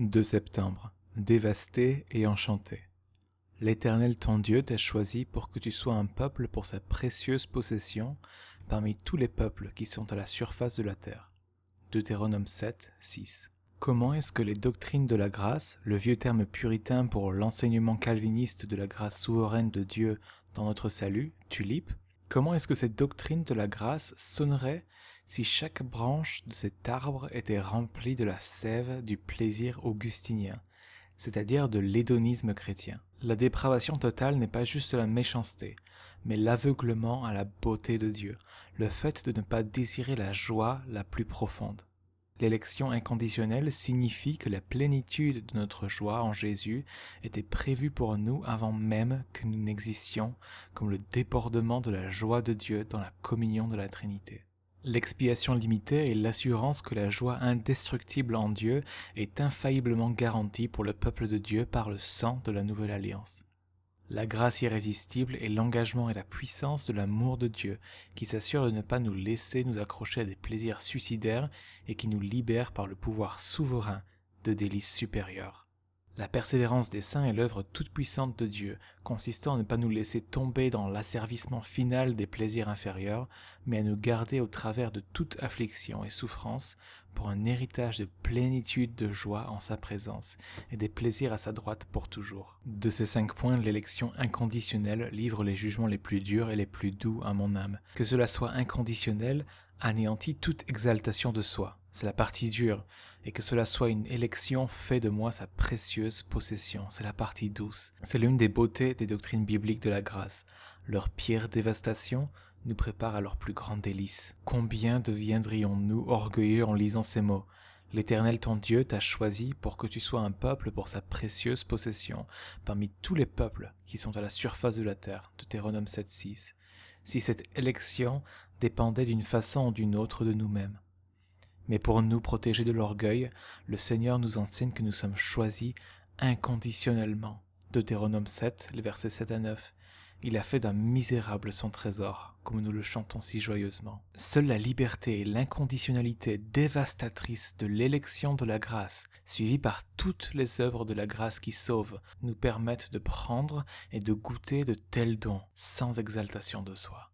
2 septembre. Dévasté et enchanté. L'Éternel ton Dieu t'a choisi pour que tu sois un peuple pour sa précieuse possession parmi tous les peuples qui sont à la surface de la terre. Deutéronome 7, 6. Comment est-ce que les doctrines de la grâce, le vieux terme puritain pour l'enseignement calviniste de la grâce souveraine de Dieu dans notre salut, tulipe, comment est-ce que cette doctrine de la grâce sonnerait si chaque branche de cet arbre était remplie de la sève du plaisir augustinien, c'est-à-dire de l'hédonisme chrétien? La dépravation totale n'est pas juste la méchanceté, mais l'aveuglement à la beauté de Dieu, le fait de ne pas désirer la joie la plus profonde. L'élection inconditionnelle signifie que la plénitude de notre joie en Jésus était prévue pour nous avant même que nous n'existions, comme le débordement de la joie de Dieu dans la communion de la Trinité. L'expiation limitée est l'assurance que la joie indestructible en Dieu est infailliblement garantie pour le peuple de Dieu par le sang de la nouvelle alliance. La grâce irrésistible est l'engagement et la puissance de l'amour de Dieu qui s'assure de ne pas nous laisser nous accrocher à des plaisirs suicidaires et qui nous libère par le pouvoir souverain de délices supérieures. La persévérance des saints est l'œuvre toute puissante de Dieu, consistant à ne pas nous laisser tomber dans l'asservissement final des plaisirs inférieurs, mais à nous garder au travers de toute affliction et souffrance pour un héritage de plénitude de joie en sa présence et des plaisirs à sa droite pour toujours. De ces cinq points, l'élection inconditionnelle livre les jugements les plus durs et les plus doux à mon âme. Que cela soit inconditionnel anéantit toute exaltation de soi. C'est la partie dure, et que cela soit une élection fait de moi sa précieuse possession. C'est la partie douce. C'est l'une des beautés des doctrines bibliques de la grâce. Leur pire dévastation nous prépare à leur plus grande délice. Combien deviendrions-nous orgueilleux en lisant ces mots? L'Éternel ton Dieu t'a choisi pour que tu sois un peuple pour sa précieuse possession, parmi tous les peuples qui sont à la surface de la terre. Deutéronome 7.6. Si cette élection dépendait d'une façon ou d'une autre de nous-mêmes. Mais pour nous protéger de l'orgueil, le Seigneur nous enseigne que nous sommes choisis inconditionnellement. Deutéronome 7, les versets 7 à 9. Il a fait d'un misérable son trésor, comme nous le chantons si joyeusement. Seule la liberté et l'inconditionnalité dévastatrice de l'élection de la grâce, suivie par toutes les œuvres de la grâce qui sauvent, nous permettent de prendre et de goûter de tels dons sans exaltation de soi.